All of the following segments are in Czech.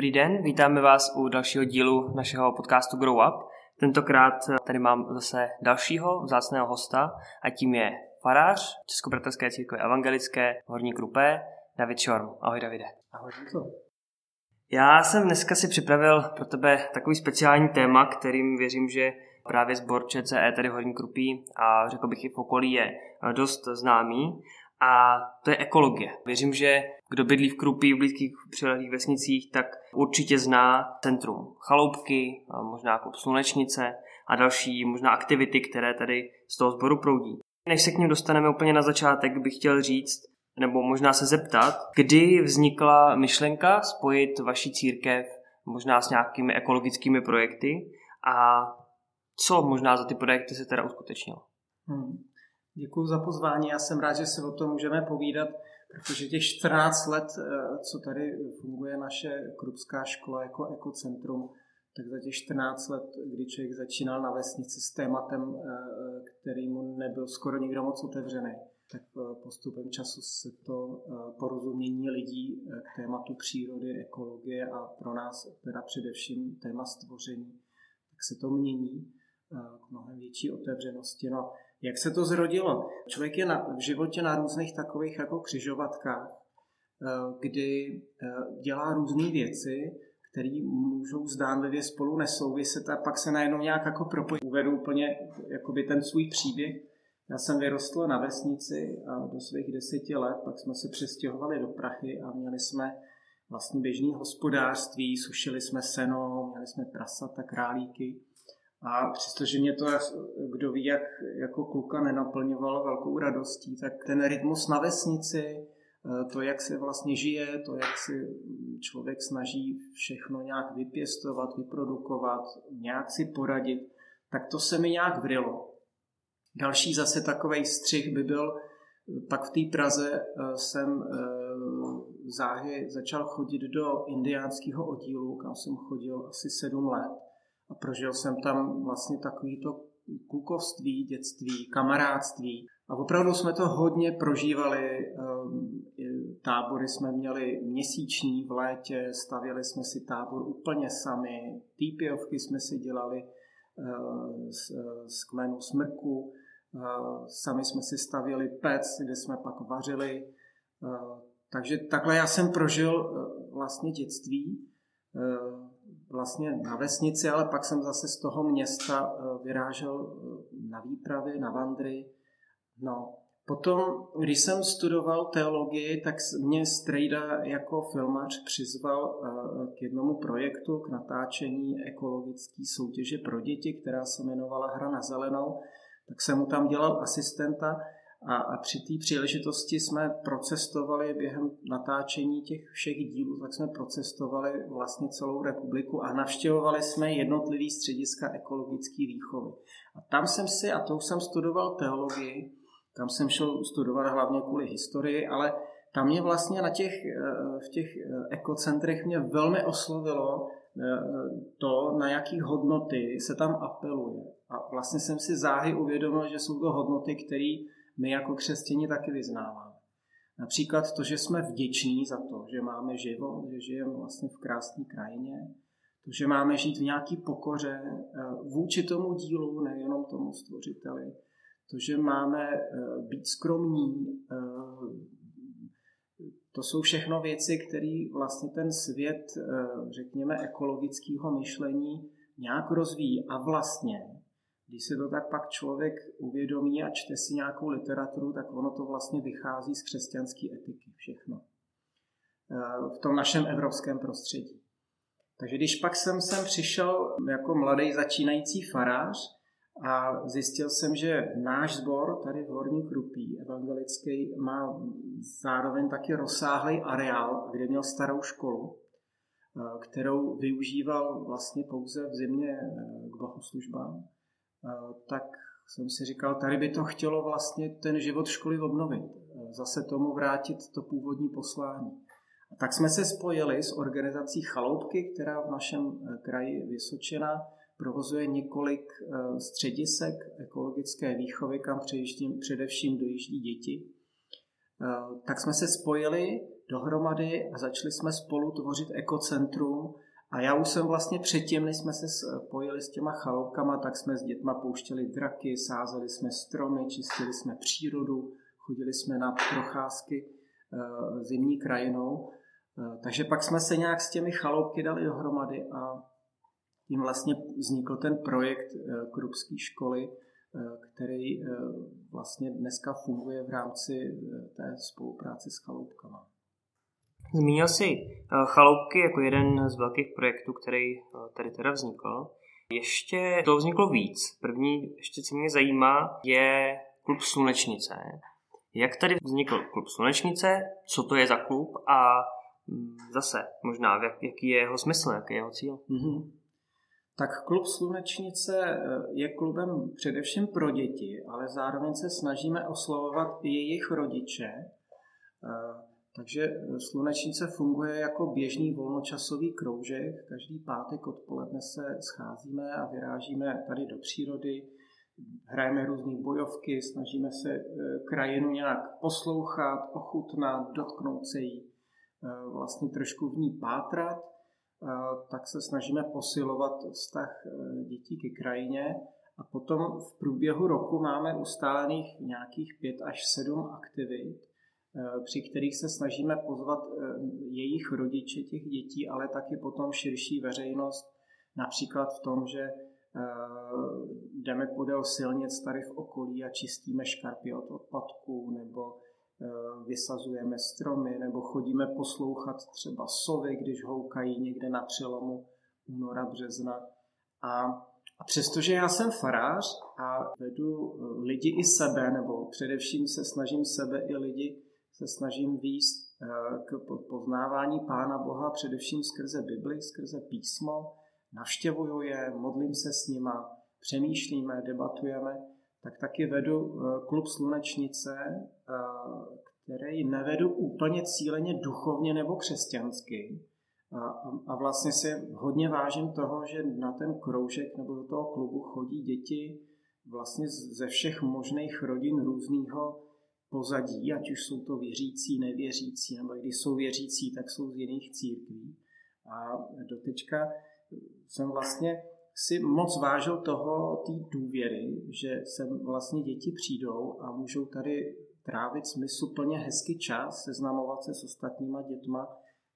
Dobrý den, vítáme vás u dalšího dílu našeho podcastu Grow Up. Tentokrát tady mám zase dalšího vzácného hosta a tím je farář Českobratrské církve evangelické Horní Krupé, David Šorm. Ahoj Davide. Ahoj Honzo. Já jsem dneska si připravil pro tebe takový speciální téma, kterým věřím, že právě sbor ČCE tady v Horní Krupí a řekl bych i v okolí je dost známý a to je ekologie. Věřím, že kdo bydlí v Krupí, v blízkých přilehlých vesnicích, tak určitě zná centrum chaloupky, možná jako slunečnice a další možná aktivity, které tady z toho sboru proudí. Než se k ním dostaneme úplně na začátek, bych chtěl říct, nebo možná se zeptat, kdy vznikla myšlenka spojit vaši církev možná s nějakými ekologickými projekty a co možná za ty projekty se teda uskutečnilo? Hmm. Děkuji za pozvání, já jsem rád, že se o tom můžeme povídat, protože těch 14 let, eh, co tady funguje naše Krupská škola jako ekocentrum, tak za těch 14 let, kdy člověk začínal na vesnici s tématem, eh, který mu nebyl skoro nikdo moc otevřený, tak eh, postupem času se to porozumění lidí k tématu přírody, ekologie a pro nás teda především téma stvoření, tak se to mění k mnohem větší otevřenosti. No, jak se to zrodilo? Člověk je na, v životě na různých takových jako křižovatkách, eh, kdy eh, dělá různé věci, které můžou zdánlivě spolu nesouviset a pak se najednou nějak jako propojí. Uvedu úplně jakoby ten svůj příběh. Já jsem vyrostl na vesnici a do svých deseti let, pak jsme se přestěhovali do Prachy a měli jsme vlastně běžný hospodářství, sušili jsme seno, měli jsme prasata, králíky. A přestože mě to, kdo ví, jak jako kluka nenaplňovalo velkou radostí, tak ten rytmus na vesnici, eh, to, jak se vlastně žije, to, jak si člověk snaží všechno nějak vypěstovat, vyprodukovat, nějak si poradit, tak to se mi nějak vrilo. Další zase takový střih by byl, pak v té Praze eh, jsem eh, záhy začal chodit do indiánského oddílu, kam jsem chodil asi sedm let a prožil jsem tam vlastně takový to klukovství, dětství, kamarádství. A opravdu jsme to hodně prožívali. Ehm, tábory jsme měli měsíční v létě, stavili jsme si tábor úplně sami, týpiovky jsme si dělali ehm, z, z kmenu smrku, ehm, sami jsme si stavili pec, kde jsme pak vařili. Takže takhle já jsem prožil vlastně dětství vlastně na vesnici, ale pak jsem zase z toho města eh, vyrážel eh, na výpravy, na vandry. No, potom, když jsem studoval teologii, tak mě Strejda jako filmař přizval eh, k jednomu projektu, k natáčení ekologické soutěže pro děti, která se jmenovala Hra na zelenou, tak jsem mu tam dělal asistenta a, a při té příležitosti jsme procestovali během natáčení těch všech dílů, tak jsme procestovali vlastně celou republiku a navštěvovali jsme jednotlivý střediska ekologické výchovy. A tam jsem si, a to už jsem studoval teologii, tam jsem šel studovat hlavně kvůli historii, ale tam mě vlastně na těch, v těch ekocentrech mě velmi oslovilo eh, to, na jaký hodnoty se tam apeluje. A vlastně jsem si záhy uvědomil, že jsou to hodnoty, které my jako křesťani taky vyznáváme. Například to, že jsme vděční za to, že máme život, že žijeme vlastně v krásné krajině, to, že máme žít v nějaký pokoře eh, vůči tomu dílu, nejenom tomu stvořiteli, to, že máme eh, být skromní, eh, to jsou všechno věci, které vlastně ten svět, řekněme, ekologického myšlení nějak rozvíjí. A vlastně když si to tak pak člověk uvědomí a čte si nějakou literaturu, tak ono to vlastně vychází z křesťanské etiky všechno. Eh, v tom našem evropském prostředí. Takže když pak jsem sem přišel jako mladý začínající farář a zjistil jsem, že náš sbor tady v Horní Krupí evangelický má zároveň taky rozsáhlý areál, kde měl starou školu, eh, kterou využíval vlastně pouze v zimě eh, k bohoslužbám tak jsem si říkal, tady by to chtělo vlastně ten život školy obnovit, eh, zase tomu vrátit to původní poslání. A tak jsme se spojili s organizací Chaloupky, která v našem eh, kraji Vysočina provozuje několik středisek ekologické výchovy, kam především dojíždí děti. Tak jsme se spojili, dohromady a začali jsme spolu tvořit ekocentrum. A já už jsem vlastně předtím, než jsme se spojili s těma chaloupkama, tak jsme s dětma pouštěli draky, sázeli jsme stromy, čistili jsme přírodu, chodili jsme na procházky eh, zimní krajinou. Eh, takže pak jsme se nějak s těmi chaloupky dali dohromady a tím vlastně vznikl ten projekt eh, Krupské školy, který vlastně dneska funguje v rámci té spolupráce s chaloupkama. Zmínil jsi chaloupky jako jeden z velkých projektů, který tady teda vznikl. Ještě to vzniklo víc. První, ještě co mě zajímá, je klub Slunečnice. Jak tady vznikl klub Slunečnice, co to je za klub a mm, zase možná, jak, jaký je jeho smysl, jaký je jeho cíl? Mm-hmm. Tak klub Slunečnice eh, je klubem především pro děti, ale zároveň se snažíme oslovovat i jejich rodiče. Eh, takže Slunečnice funguje jako běžný volnočasový kroužek. Každý pátek odpoledne se scházíme a vyrážíme tady do přírody, hrajeme různé bojovky, snažíme se e, krajinu nějak poslouchat, ochutnat, dotknout se jí, e, vlastně trošku v ní pátrat, tak se snažíme posilovat vztah dětí ke krajině. A potom v průběhu roku máme ustálených nějakých pět až sedm aktivit, při kterých se snažíme pozvat jejich rodiče těch dětí, ale taky potom širší veřejnost, například v tom, že Eh, jdeme podél silnic tady v okolí a čistíme škarpy od odpadků, nebo eh, vysazujeme stromy, nebo chodíme poslouchat třeba sovy, když houkají někde na přelomu února, března. A, a přestože já jsem farář a vedu eh, lidi i sebe, nebo především se snažím sebe i lidi, se snažím výst k poznávání Pána Boha především skrze Bibli, skrze písmo, navštěvuju je, modlím se s nima, přemýšlíme, debatujeme, tak taky vedu eh, klub Slunečnice, eh, který nevedu úplně cíleně duchovně nebo křesťansky. A, a vlastně si hodně vážím toho, že na ten kroužek nebo do toho klubu chodí děti vlastně ze všech možných rodin různého pozadí, ať už jsou to věřící, nevěřící, nebo když jsou věřící, tak jsou z jiných církví. A dotečka jsem vlastně si moc vážil toho, té důvěry, že sem vlastně děti přijdou a můžou tady trávit smysluplně hezký čas, seznamovat se s ostatníma dětma,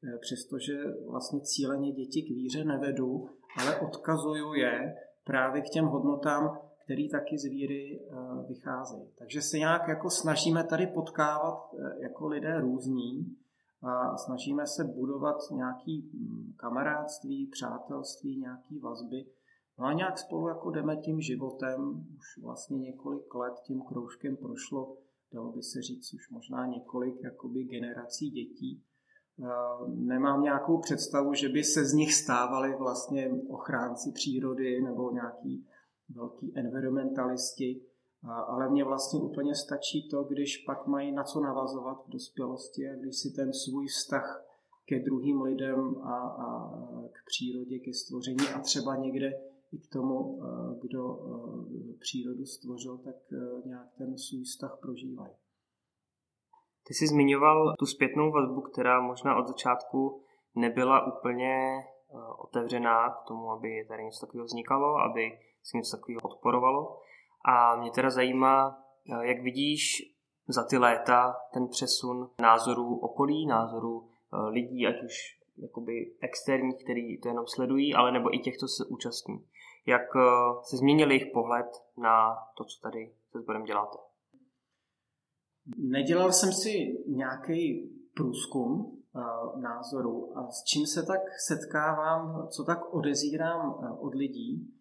eh, přestože vlastně cíleně děti k víře nevedu, ale odkazuju je právě k těm hodnotám, který taky z víry eh, vycházejí. Takže se nějak jako snažíme tady potkávat eh, jako lidé různí, a snažíme se budovat nějaký mm, kamarádství, přátelství, nějaký vazby. No a nějak spolu jako jdeme tím životem, už vlastně několik let tím kroužkem prošlo, dalo by se říct, už možná několik jakoby generací dětí. Nemám nějakou představu, že by se z nich stávali vlastně ochránci přírody nebo nějaký velký environmentalisti ale mně vlastně úplně stačí to, když pak mají na co navazovat v dospělosti a když si ten svůj vztah ke druhým lidem a, a k přírodě, ke stvoření a třeba někde i k tomu, kdo přírodu stvořil, tak nějak ten svůj vztah prožívají. Ty jsi zmiňoval tu zpětnou vazbu, která možná od začátku nebyla úplně otevřená k tomu, aby tady něco takového vznikalo, aby se něco takového odporovalo. A mě teda zajímá, eh, jak vidíš za ty léta ten přesun názorů okolí, názorů eh, lidí, ať už jakoby externích, který to jenom sledují, ale nebo i těch, co se účastní. Jak eh, se změnil jejich pohled na to, co tady se sborem děláte? Nedělal jsem si nějaký průzkum názoru a s čím se tak setkávám, co tak odezírám od lidí,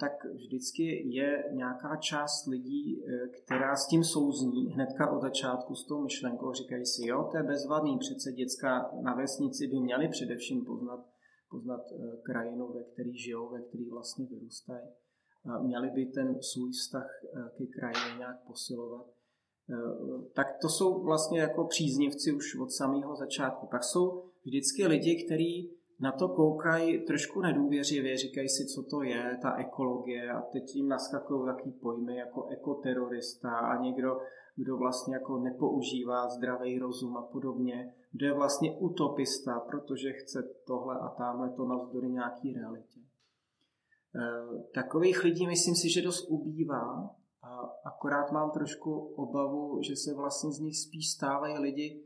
tak vždycky je nějaká část lidí, e, která s tím souzní hnedka od začátku s tou myšlenkou. Říkají si, jo, to je bezvadný, přece děcka na vesnici by měli především poznat, poznat e, krajinu, ve které žijou, ve které vlastně vyrůstají. Měli by ten svůj vztah ke krajině nějak posilovat. Tak to jsou vlastně jako příznivci už od samého začátku. Pak jsou vždycky lidi, kteří na to koukají trošku nedůvěřivě, říkají si, co to je, ta ekologie a teď jim naskakují takový pojmy jako ekoterorista a někdo, kdo vlastně jako nepoužívá zdravý rozum a podobně, kdo je vlastně utopista, protože chce tohle a tamhle to navzdory nějaký realitě. E, takových lidí myslím si, že dost ubývá a akorát mám trošku obavu, že se vlastně z nich spíš stávají lidi,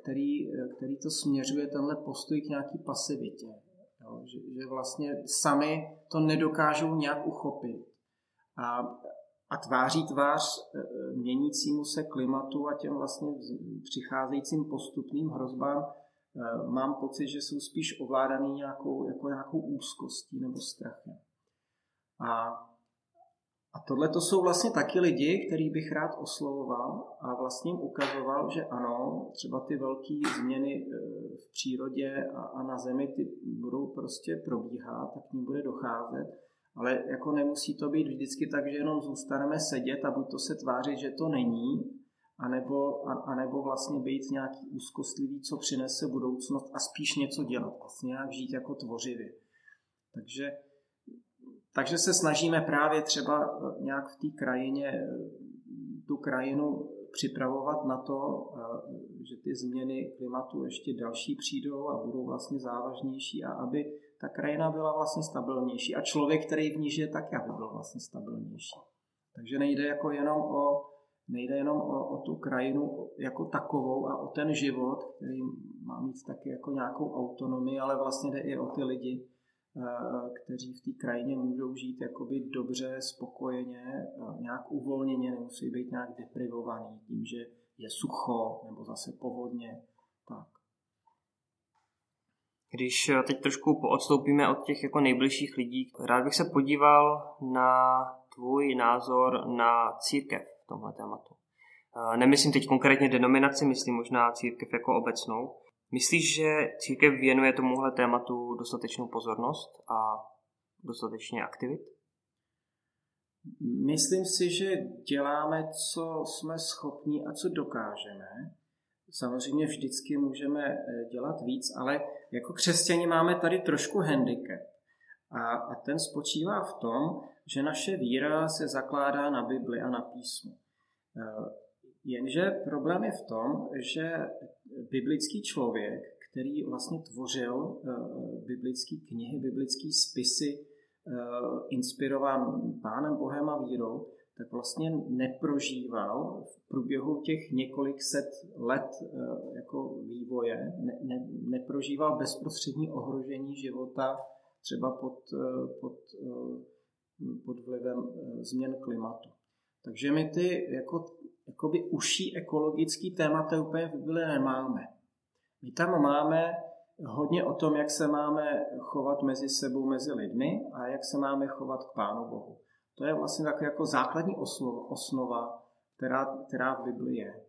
který, který to směřuje tenhle postoj k nějaký pasivitě. Jo, že, že vlastně sami to nedokážou nějak uchopit. A a tváří tvář e, měnícímu se klimatu a těm vlastně přicházejícím postupným hrozbám mám pocit, že jsou spíš ovládaný nějakou, jako nějakou úzkostí nebo strachem. A, a tohle to jsou vlastně taky lidi, který bych rád oslovoval a vlastně jim ukazoval, že ano, třeba ty velké změny e, v přírodě a, a na zemi ty budou prostě probíhat, tak k ním bude docházet ale jako nemusí to být vždycky tak, že jenom zůstaneme sedět a buď to se tvářit, že to není, anebo, a, anebo vlastně být nějaký úzkostlivý, co přinese budoucnost a spíš něco dělat, vlastně nějak žít jako tvořivě. Takže, takže se snažíme právě třeba eh, nějak v té krajině eh, tu krajinu připravovat na to, eh, že ty změny klimatu ještě další přijdou a budou vlastně závažnější a aby ta krajina byla vlastně stabilnější a člověk, který v ní žije, taky aby byl vlastně stabilnější. Takže nejde jako jenom o, nejde jenom o, o tu krajinu jako takovou a o ten život, který má mít taky jako nějakou autonomii, ale vlastně jde i o ty lidi, kteří v té krajině můžou žít jakoby dobře, spokojeně, eh, nějak uvolněně, nemusí být nějak deprivovaný tím, že je sucho nebo zase povodně. Tak. Když eh, teď trošku poodstoupíme od těch jako nejbližších lidí, rád bych se podíval na tvůj názor na církev v tomhle tématu. Eh, nemyslím teď konkrétně denominaci, myslím možná církev jako obecnou. Myslíš, že církev věnuje tomuhle tématu dostatečnou pozornost a dostatečně aktivit? Myslím si, že děláme, co jsme schopni a co dokážeme. Samozřejmě vždycky můžeme eh, dělat víc, ale jako křesťani máme tady trošku handicap. A, a ten spočívá v tom, že naše víra se zakládá na Bibli a na písmu. Eh, jenže problém je v tom, že biblický člověk, který vlastně tvořil eh, biblické knihy, biblické spisy, inspirován Pánem Bohem a vírou, tak vlastně neprožíval v průběhu těch několik set let eh, jako vývoje, ne, ne, neprožíval bezprostřední ohrožení života třeba pod, eh, pod, eh, pod vlivem změn klimatu. Takže my ty jako, jakoby uší ekologický témata úplně v Bibli nemáme. My tam máme hodně o tom, jak se máme chovat mezi sebou, mezi lidmi a jak se máme chovat k Pánu Bohu. To je vlastně tak jako základní osnova, osnova která, která v Bibli je.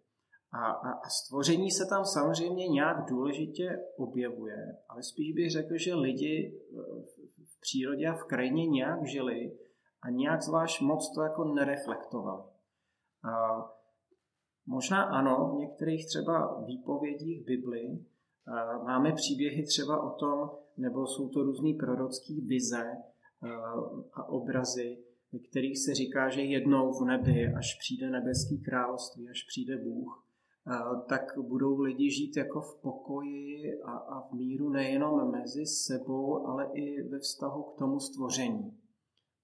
A, a, a stvoření se tam samozřejmě nějak důležitě objevuje, ale spíš bych řekl, že lidi v přírodě a v krajině nějak žili a nějak zvlášť moc to jako nereflektovali. A možná ano, v některých třeba výpovědích Bibli máme příběhy třeba o tom, nebo jsou to různé prorocké vize a obrazy, ve kterých se říká, že jednou v nebi, až přijde nebeský království, až přijde Bůh, tak budou lidi žít jako v pokoji a, a v míru nejenom mezi sebou, ale i ve vztahu k tomu stvoření.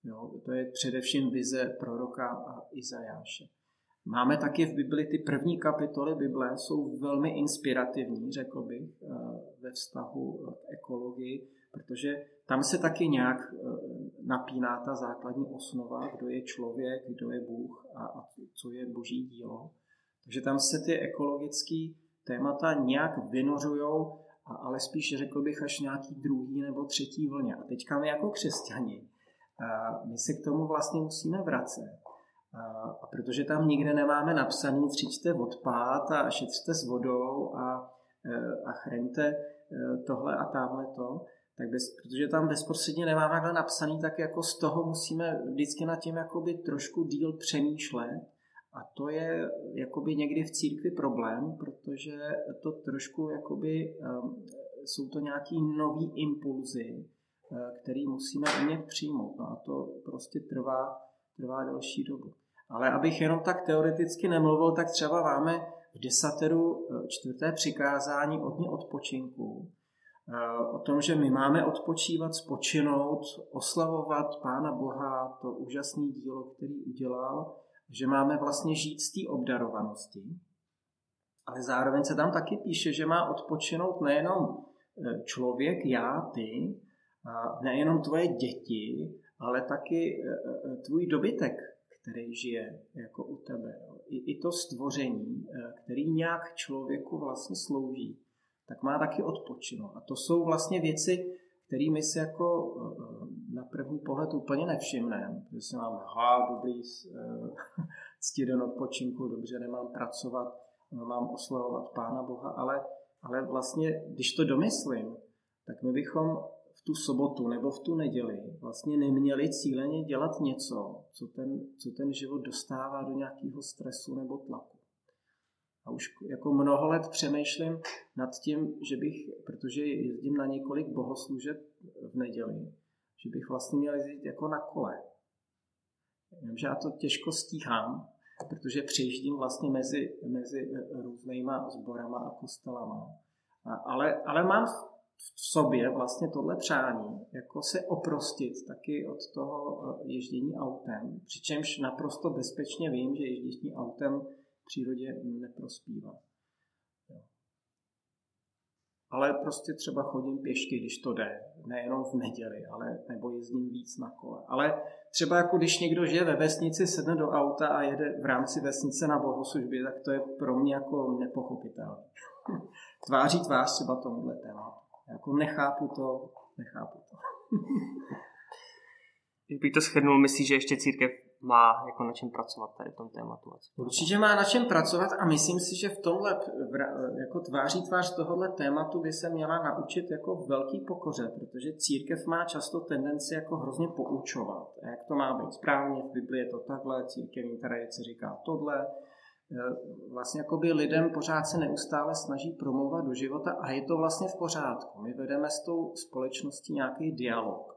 Jo, to je především vize proroka a Izajáše. Máme taky v Bibli ty první kapitoly Bible, jsou velmi inspirativní, řekl bych, ve vztahu k ekologii, protože tam se taky nějak e, napíná ta základní osnova, kdo je člověk, kdo je Bůh a, a co je boží dílo. Takže tam se ty ekologické témata nějak vynořují, ale spíš řekl bych až nějaký druhý nebo třetí vlně. A teďka my jako křesťani, my se k tomu vlastně musíme vracet. A protože tam nikde nemáme napsaný třičte odpad a šetřte s vodou a, e, a chraňte e, tohle a tamhle to, tak bez, protože tam bezprostředně nemáme takhle napsaný, tak jako z toho musíme vždycky nad tím jakoby trošku díl přemýšlet. A to je jakoby někdy v církvi problém, protože to trošku jakoby um, jsou to nějaký nový impulzy, který musíme umět přijmout. No a to prostě trvá, trvá delší dobu. Ale abych jenom tak teoreticky nemluvil, tak třeba máme v desateru čtvrté přikázání od dní odpočinku, o tom, že my máme odpočívat, spočinout, oslavovat Pána Boha, to úžasné dílo, který udělal, že máme vlastně žít z té obdarovanosti. Ale zároveň se tam taky píše, že má odpočinout nejenom e, člověk, já, ty, nejenom tvoje děti, ale taky tvůj dobytek, který žije jako u tebe. I, i to stvoření, který nějak člověku vlastně slouží tak má taky odpočinout. A to jsou vlastně věci, kterými si jako eh, na první pohled úplně nevšimneme. Že si máme, ha, dobrý, eh, ctí den odpočinku, dobře, nemám pracovat, mám oslavovat Pána Boha, ale, ale vlastně, když to domyslím, tak my bychom v tu sobotu nebo v tu neděli vlastně neměli cíleně dělat něco, co ten, co ten život dostává do nějakého stresu nebo tlaku. A už jako mnoho let přemýšlím nad tím, že bych, protože jezdím na několik bohoslužeb v neděli, že bych vlastně měl jezdit jako na kole. Vím, že já to těžko stíhám, protože přejíždím vlastně mezi, mezi různýma sborama a kostelama. A, ale, ale mám v sobě vlastně tohle přání, jako se oprostit taky od toho ježdění autem, přičemž naprosto bezpečně vím, že ježdění autem přírodě neprospívá. Ale prostě třeba chodím pěšky, když to jde, nejenom v neděli, ale nebo jezdím víc na kole. Ale třeba jako když někdo žije ve vesnici, sedne do auta a jede v rámci vesnice na bohoslužbě, tak to je pro mě jako nepochopitelné. Tváří tvář třeba tomuhle tématu. Jako nechápu to, nechápu to. Když bych to shrnul, myslíš, že ještě církev má jako na čem pracovat tady v tom tématu. Určitě má na čem pracovat a myslím si, že v tomhle jako tváří tvář tohohle tématu by se měla naučit jako velký pokoře, protože církev má často tendenci jako hrozně poučovat. A jak to má být správně, v Biblii je to takhle, církevní tradice říká tohle. E, vlastně jako by lidem pořád se neustále snaží promluvat do života a je to vlastně v pořádku. My vedeme s tou společností nějaký dialog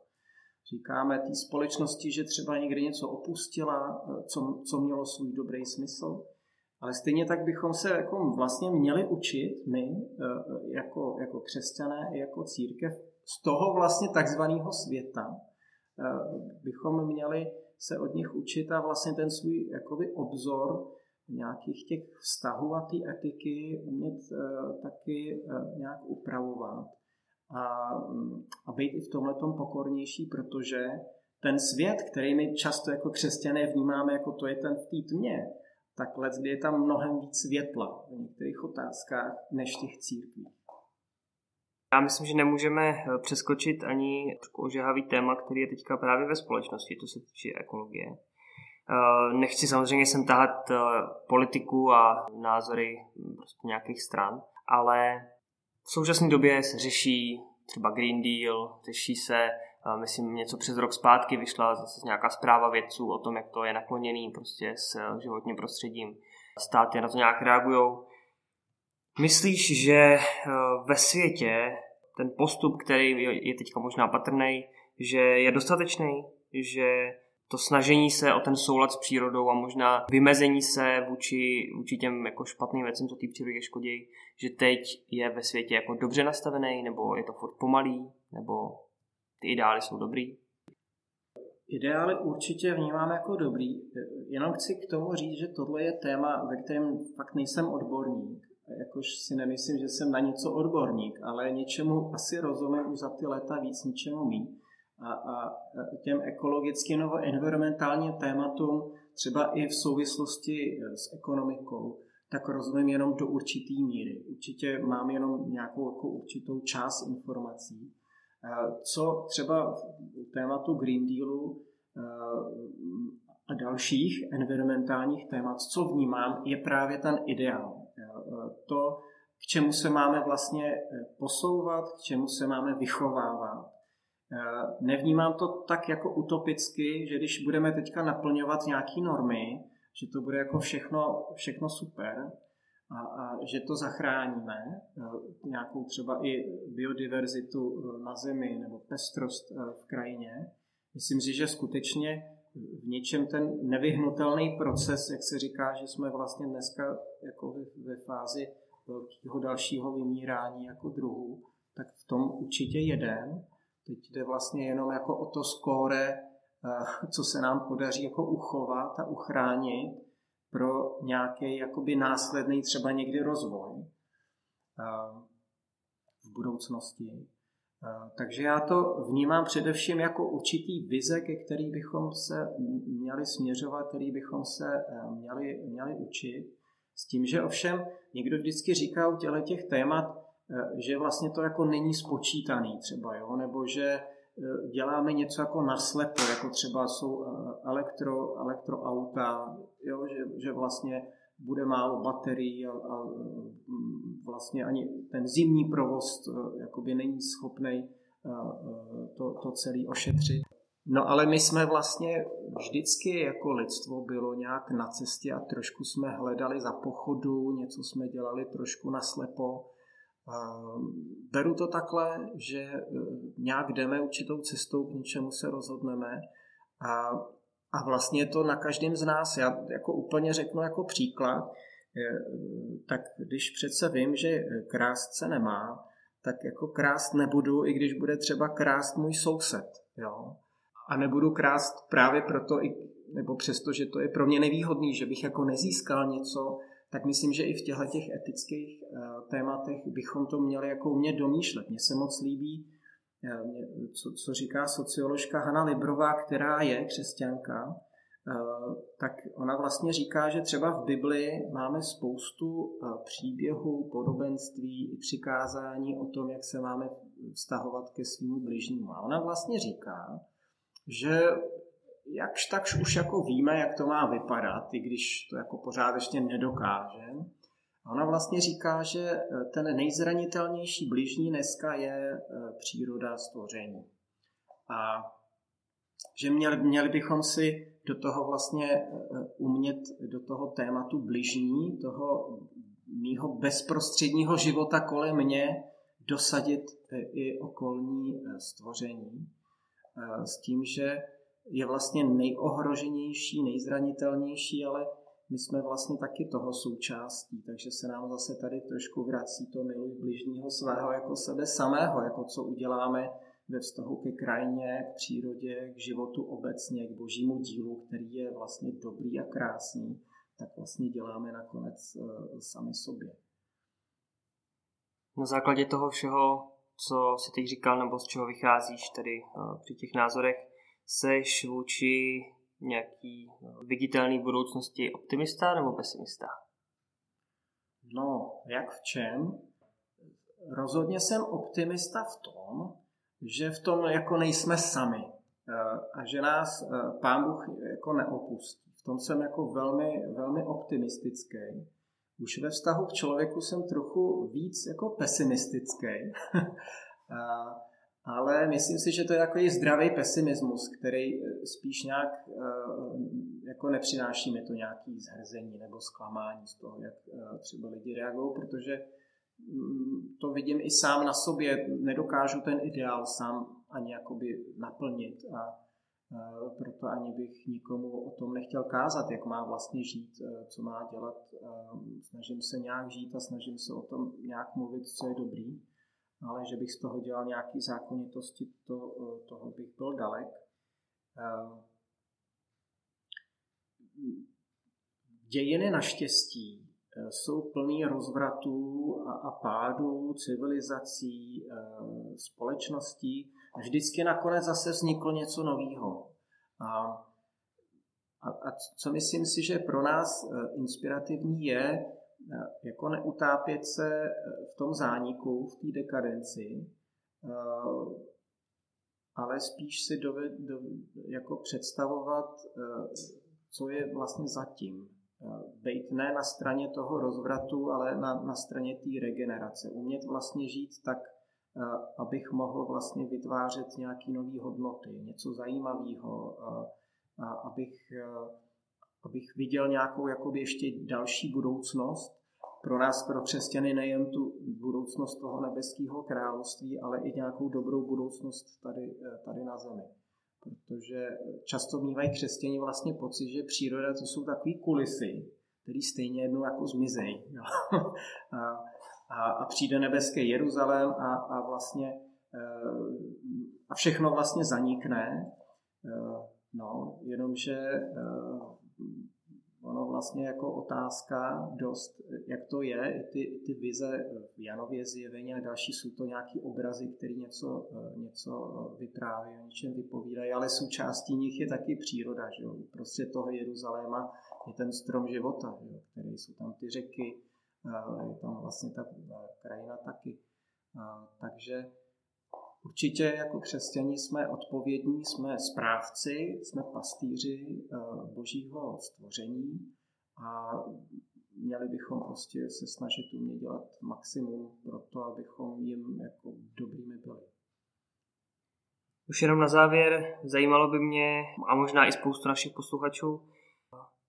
Říkáme té společnosti, že třeba někdy něco opustila, eh, co, co mělo svůj dobrý smysl. Ale stejně tak bychom se jako vlastně měli učit my eh, jako, jako křesťané, jako církev z toho vlastně takzvaného světa. Eh, bychom měli se od nich učit a vlastně ten svůj jakoby obzor nějakých těch vztahů a té etiky umět taky nějak upravovat a, a být i v tomhle pokornější, protože ten svět, který my často jako křesťané vnímáme jako to je ten v té tmě, tak let, je tam mnohem víc světla v některých otázkách než těch církví. Já myslím, že nemůžeme eh, přeskočit ani ožehavý téma, který je teďka právě ve společnosti, to se týče ekologie. Eh, nechci samozřejmě sem tahat eh, politiku a názory hm, prostě nějakých stran, ale v současné době se řeší třeba Green Deal, řeší se, myslím, něco přes rok zpátky vyšla zase nějaká zpráva vědců o tom, jak to je nakloněný prostě s eh, životním prostředím. Státy na to nějak reagují. Myslíš, že eh, ve světě ten postup, který je teďka možná patrný, že je dostatečný, že to snažení se o ten soulad s přírodou a možná vymezení se vůči, vůči těm jako špatným věcem, co té přírodě škodí, že teď je ve světě jako dobře nastavený, nebo je to furt pomalý, nebo ty ideály jsou dobrý? Ideály určitě vnímám jako dobrý. Jenom chci k tomu říct, že tohle je téma, ve kterém fakt nejsem odborník. Jakož si nemyslím, že jsem na něco odborník, ale něčemu asi rozumím už za ty léta víc, něčemu mít a, a těm ekologickým nebo environmentálním tématům, třeba i v souvislosti e, s ekonomikou, tak rozumím jenom do určitý míry. Určitě mám jenom nějakou jako určitou část informací. E, co třeba v tématu Green Dealu e, a dalších environmentálních témat, co vnímám, je právě ten ideál. To, k čemu se máme vlastně posouvat, k čemu se máme vychovávat nevnímám to tak jako utopicky, že když budeme teďka naplňovat nějaké normy, že to bude jako všechno, všechno super, a, a že to zachráníme, nějakou třeba i biodiverzitu na zemi nebo pestrost v krajině. Myslím si, že skutečně v něčem ten nevyhnutelný proces, jak se říká, že jsme vlastně dneska jako ve fázi velkého dalšího vymírání jako druhu, tak v tom určitě jeden. Teď jde vlastně jenom jako o to skóre, eh, co se nám podaří jako uchovat a uchránit pro nějaký jakoby následný třeba někdy rozvoj eh, v budoucnosti. Eh, takže já to vnímám především jako určitý vize, ke který bychom se měli směřovat, který bychom se měli, měli učit. S tím, že ovšem někdo vždycky říká u těle těch témat, že vlastně to jako není spočítaný třeba, jo? nebo že eh, děláme něco jako naslepo, jako třeba jsou eh, elektro, elektroauta, jo? Že, že vlastně bude málo baterií a, a mm, vlastně ani ten zimní provoz jakoby není schopný to, to celé ošetřit. No ale my jsme vlastně vždycky jako lidstvo bylo nějak na cestě a trošku jsme hledali za pochodu, něco jsme dělali trošku naslepo Beru to takhle, že e, nějak jdeme určitou cestou, k něčemu se rozhodneme a, a vlastně to na každém z nás. Já jako úplně řeknu jako příklad, tak když přece vím, že krást se nemá, tak jako krást nebudu, i když bude třeba krást můj soused. Jo? A nebudu krást právě proto, nebo přesto, že to je pro mě nevýhodný, že bych jako nezískal něco, tak myslím, že i v těchto těch etických eh, tématech bychom to měli jako umět domýšlet. Mně se moc líbí, eh, co, co říká socioložka Hanna Librová, která je křesťanka, eh, tak ona vlastně říká, že třeba v Bibli máme spoustu příběhů, podobenství i přikázání o tom, jak se máme vztahovat ke svým bližnímu. A ona vlastně říká, že jakž takž už jako víme, jak to má vypadat, i když to jako pořád ještě nedokáže. Ona vlastně říká, že eh, ten nejzranitelnější bližní dneska je eh, příroda stvoření. A že měli, měli bychom si do toho vlastně eh, umět, do toho tématu bližní, toho mýho bezprostředního života kolem mě, dosadit i okolní stvoření. S tím, že je vlastně nejohroženější, nejzranitelnější, ale my jsme vlastně taky toho součástí, takže se nám zase tady trošku vrací to miluj bližního svého jako sebe samého, jako co uděláme ve vztahu ke krajině, k přírodě, k životu obecně, k božímu dílu, který je vlastně dobrý a krásný, tak vlastně děláme nakonec uh, sami sobě. Na základě toho všeho, co si teď říkal, nebo z čeho vycházíš tady uh, při těch názorech, seš vůči nějaký no, viditelný budoucnosti optimista nebo pesimista? No, jak v čem? Rozhodně jsem optimista v tom, že v tom jako nejsme sami eh, a že nás eh, Pán Bůh jako neopustí. V tom jsem jako velmi, velmi optimistický. Už ve vztahu k člověku jsem trochu víc jako pesimistický. ale myslím si, že to je takový zdravý pesimismus, který eh, spíš nějak eh, jako nepřináší mi to nějaký zhrzení nebo zklamání z toho, jak eh, třeba lidi reagují, protože mm, to vidím i sám na sobě, nedokážu ten ideál sám ani jakoby naplnit a proto ani bych nikomu o tom nechtěl kázat, jak má vlastně žít, co má dělat. Snažím se nějak žít a snažím se o tom nějak mluvit, co je dobrý ale že bych z toho dělal nějaké zákonitosti, to, eh, toho bych byl dalek. Eh, dějiny naštěstí eh, jsou plný rozvratů a, a pádů civilizací, společností vždycky nakonec zase vzniklo něco nového. A, a, a co myslím si, že pro nás inspirativní je, jako neutápět se eh, v tom zániku, v té dekadenci, eh, ale spíš si doved, do, jako představovat, eh, co je vlastně zatím. Bejt ne na straně toho rozvratu, ale na, na straně té regenerace. Umět vlastně žít tak, abych mohl vlastně vytvářet nějaké nové hodnoty, něco zajímavého, abych abych viděl nějakou jakoby ještě další budoucnost pro nás, pro křesťany, nejen tu budoucnost toho nebeského království, ale i nějakou dobrou budoucnost tady, tady na zemi. Protože často mývají křesťani vlastně pocit, že příroda to jsou takové kulisy, které stejně jednou jako zmizejí. a, a, a přijde nebeský Jeruzalém a, a vlastně a všechno vlastně zanikne. No, jenomže ono vlastně jako otázka dost, jak to je, ty, ty vize v Janově zjevení a další jsou to nějaký obrazy, které něco, něco vypráví, o něčem vypovídají, ale součástí nich je taky příroda, že jo? Prostě toho Jeruzaléma je ten strom života, že jo? který jsou tam ty řeky, je tam vlastně ta krajina taky. Takže Určitě jako křesťani jsme odpovědní, jsme správci, jsme pastýři eh, božího stvoření a měli bychom prostě se snažit umět dělat maximum pro to, abychom jim jako dobrými byli. Už jenom na závěr, zajímalo by mě, a možná i spoustu našich posluchačů,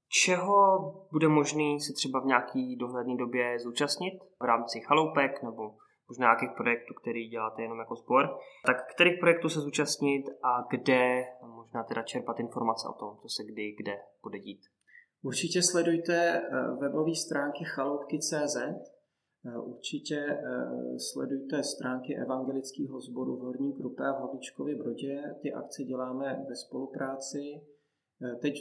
čeho bude možný se třeba v nějaký dohledné době zúčastnit v rámci chaloupek nebo možná nějakých projektů, který děláte jenom jako sbor, tak kterých projektů se zúčastnit a kde možná teda čerpat informace o tom, co se kdy, kde bude dít. Určitě sledujte eh, webové stránky chaloupky.cz, eh, určitě eh, sledujte stránky evangelického sboru v Horní Krupe a v Havličkově Brodě. Ty akce děláme ve spolupráci. Teď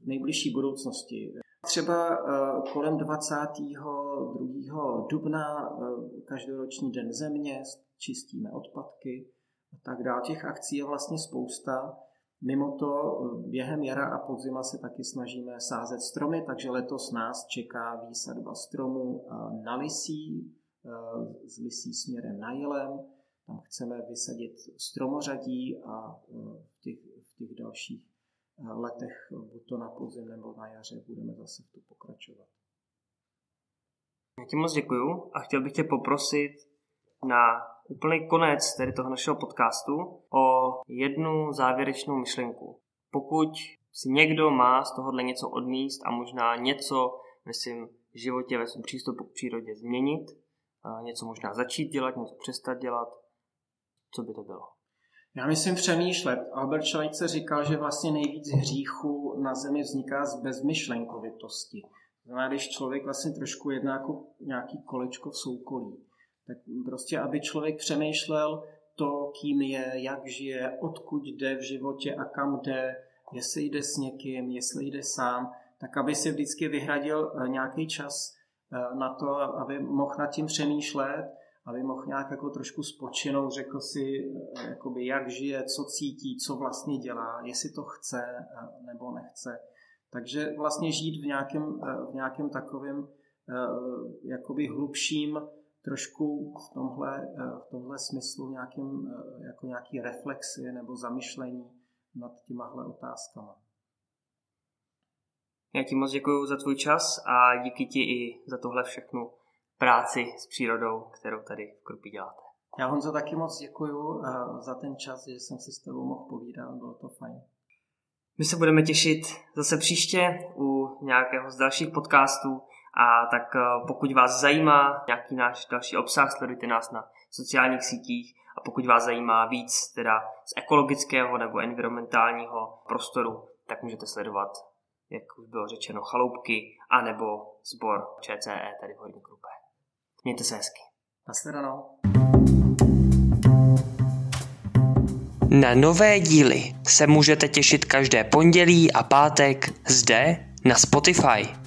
v nejbližší budoucnosti Třeba eh, kolem 22. dubna eh, každoroční den země, čistíme odpadky a tak dále. Těch akcí je vlastně spousta. Mimo to eh, během jara a podzima se taky snažíme sázet stromy, takže letos nás čeká výsadba stromů na Lisí, z Lisí směrem na Jelem. Tam chceme vysadit stromořadí a v těch, v těch dalších letech, buď to na podzim nebo na jaře, budeme zase v tu pokračovat. Já ti moc děkuju a chtěl bych tě poprosit na úplný konec tedy toho našeho podcastu o jednu závěrečnou myšlenku. Pokud si někdo má z tohohle něco odníst a možná něco ve svém životě, ve svém přístupu k přírodě změnit, něco možná začít dělat, něco přestat dělat, co by to bylo? Já myslím přemýšlet. Albert Schweitzer říkal, že vlastně nejvíc hříchů na zemi vzniká z bezmyšlenkovitosti. Znamená, když člověk vlastně trošku jedná jako nějaký kolečko v soukolí. Tak prostě, aby člověk přemýšlel to, kým je, jak žije, odkud jde v životě a kam jde, jestli jde s někým, jestli jde sám, tak aby si vždycky vyhradil eh, nějaký čas eh, na to, aby mohl nad tím přemýšlet aby mohl nějak jako trošku spočinout, řekl si, eh, jakoby jak žije, co cítí, co vlastně dělá, jestli to chce eh, nebo nechce. Takže vlastně žít v nějakém, eh, v nějakém takovém jakoby hlubším trošku v tomhle, v tomhle smyslu nějakým, jako nějaký reflexy nebo zamyšlení nad těmahle otázkama. Já ti moc děkuji za tvůj čas a díky ti i za tohle všechno práci s přírodou, kterou tady v Krupí děláte. Já Honzo taky moc děkuju eh, za ten čas, že jsem si s tebou mohl povídat, bylo to fajn. My se budeme těšit zase příště u nějakého z dalších podcastů a tak eh, pokud vás zajímá nějaký náš další obsah, sledujte nás na sociálních sítích a pokud vás zajímá víc teda z ekologického nebo environmentálního prostoru, tak můžete sledovat, jak už bylo řečeno, chaloupky anebo sbor ČCE, tady v Horní Krupé. Mějte se hezky. Nasledanou. Na nové díly se můžete těšit každé pondělí a pátek zde na Spotify.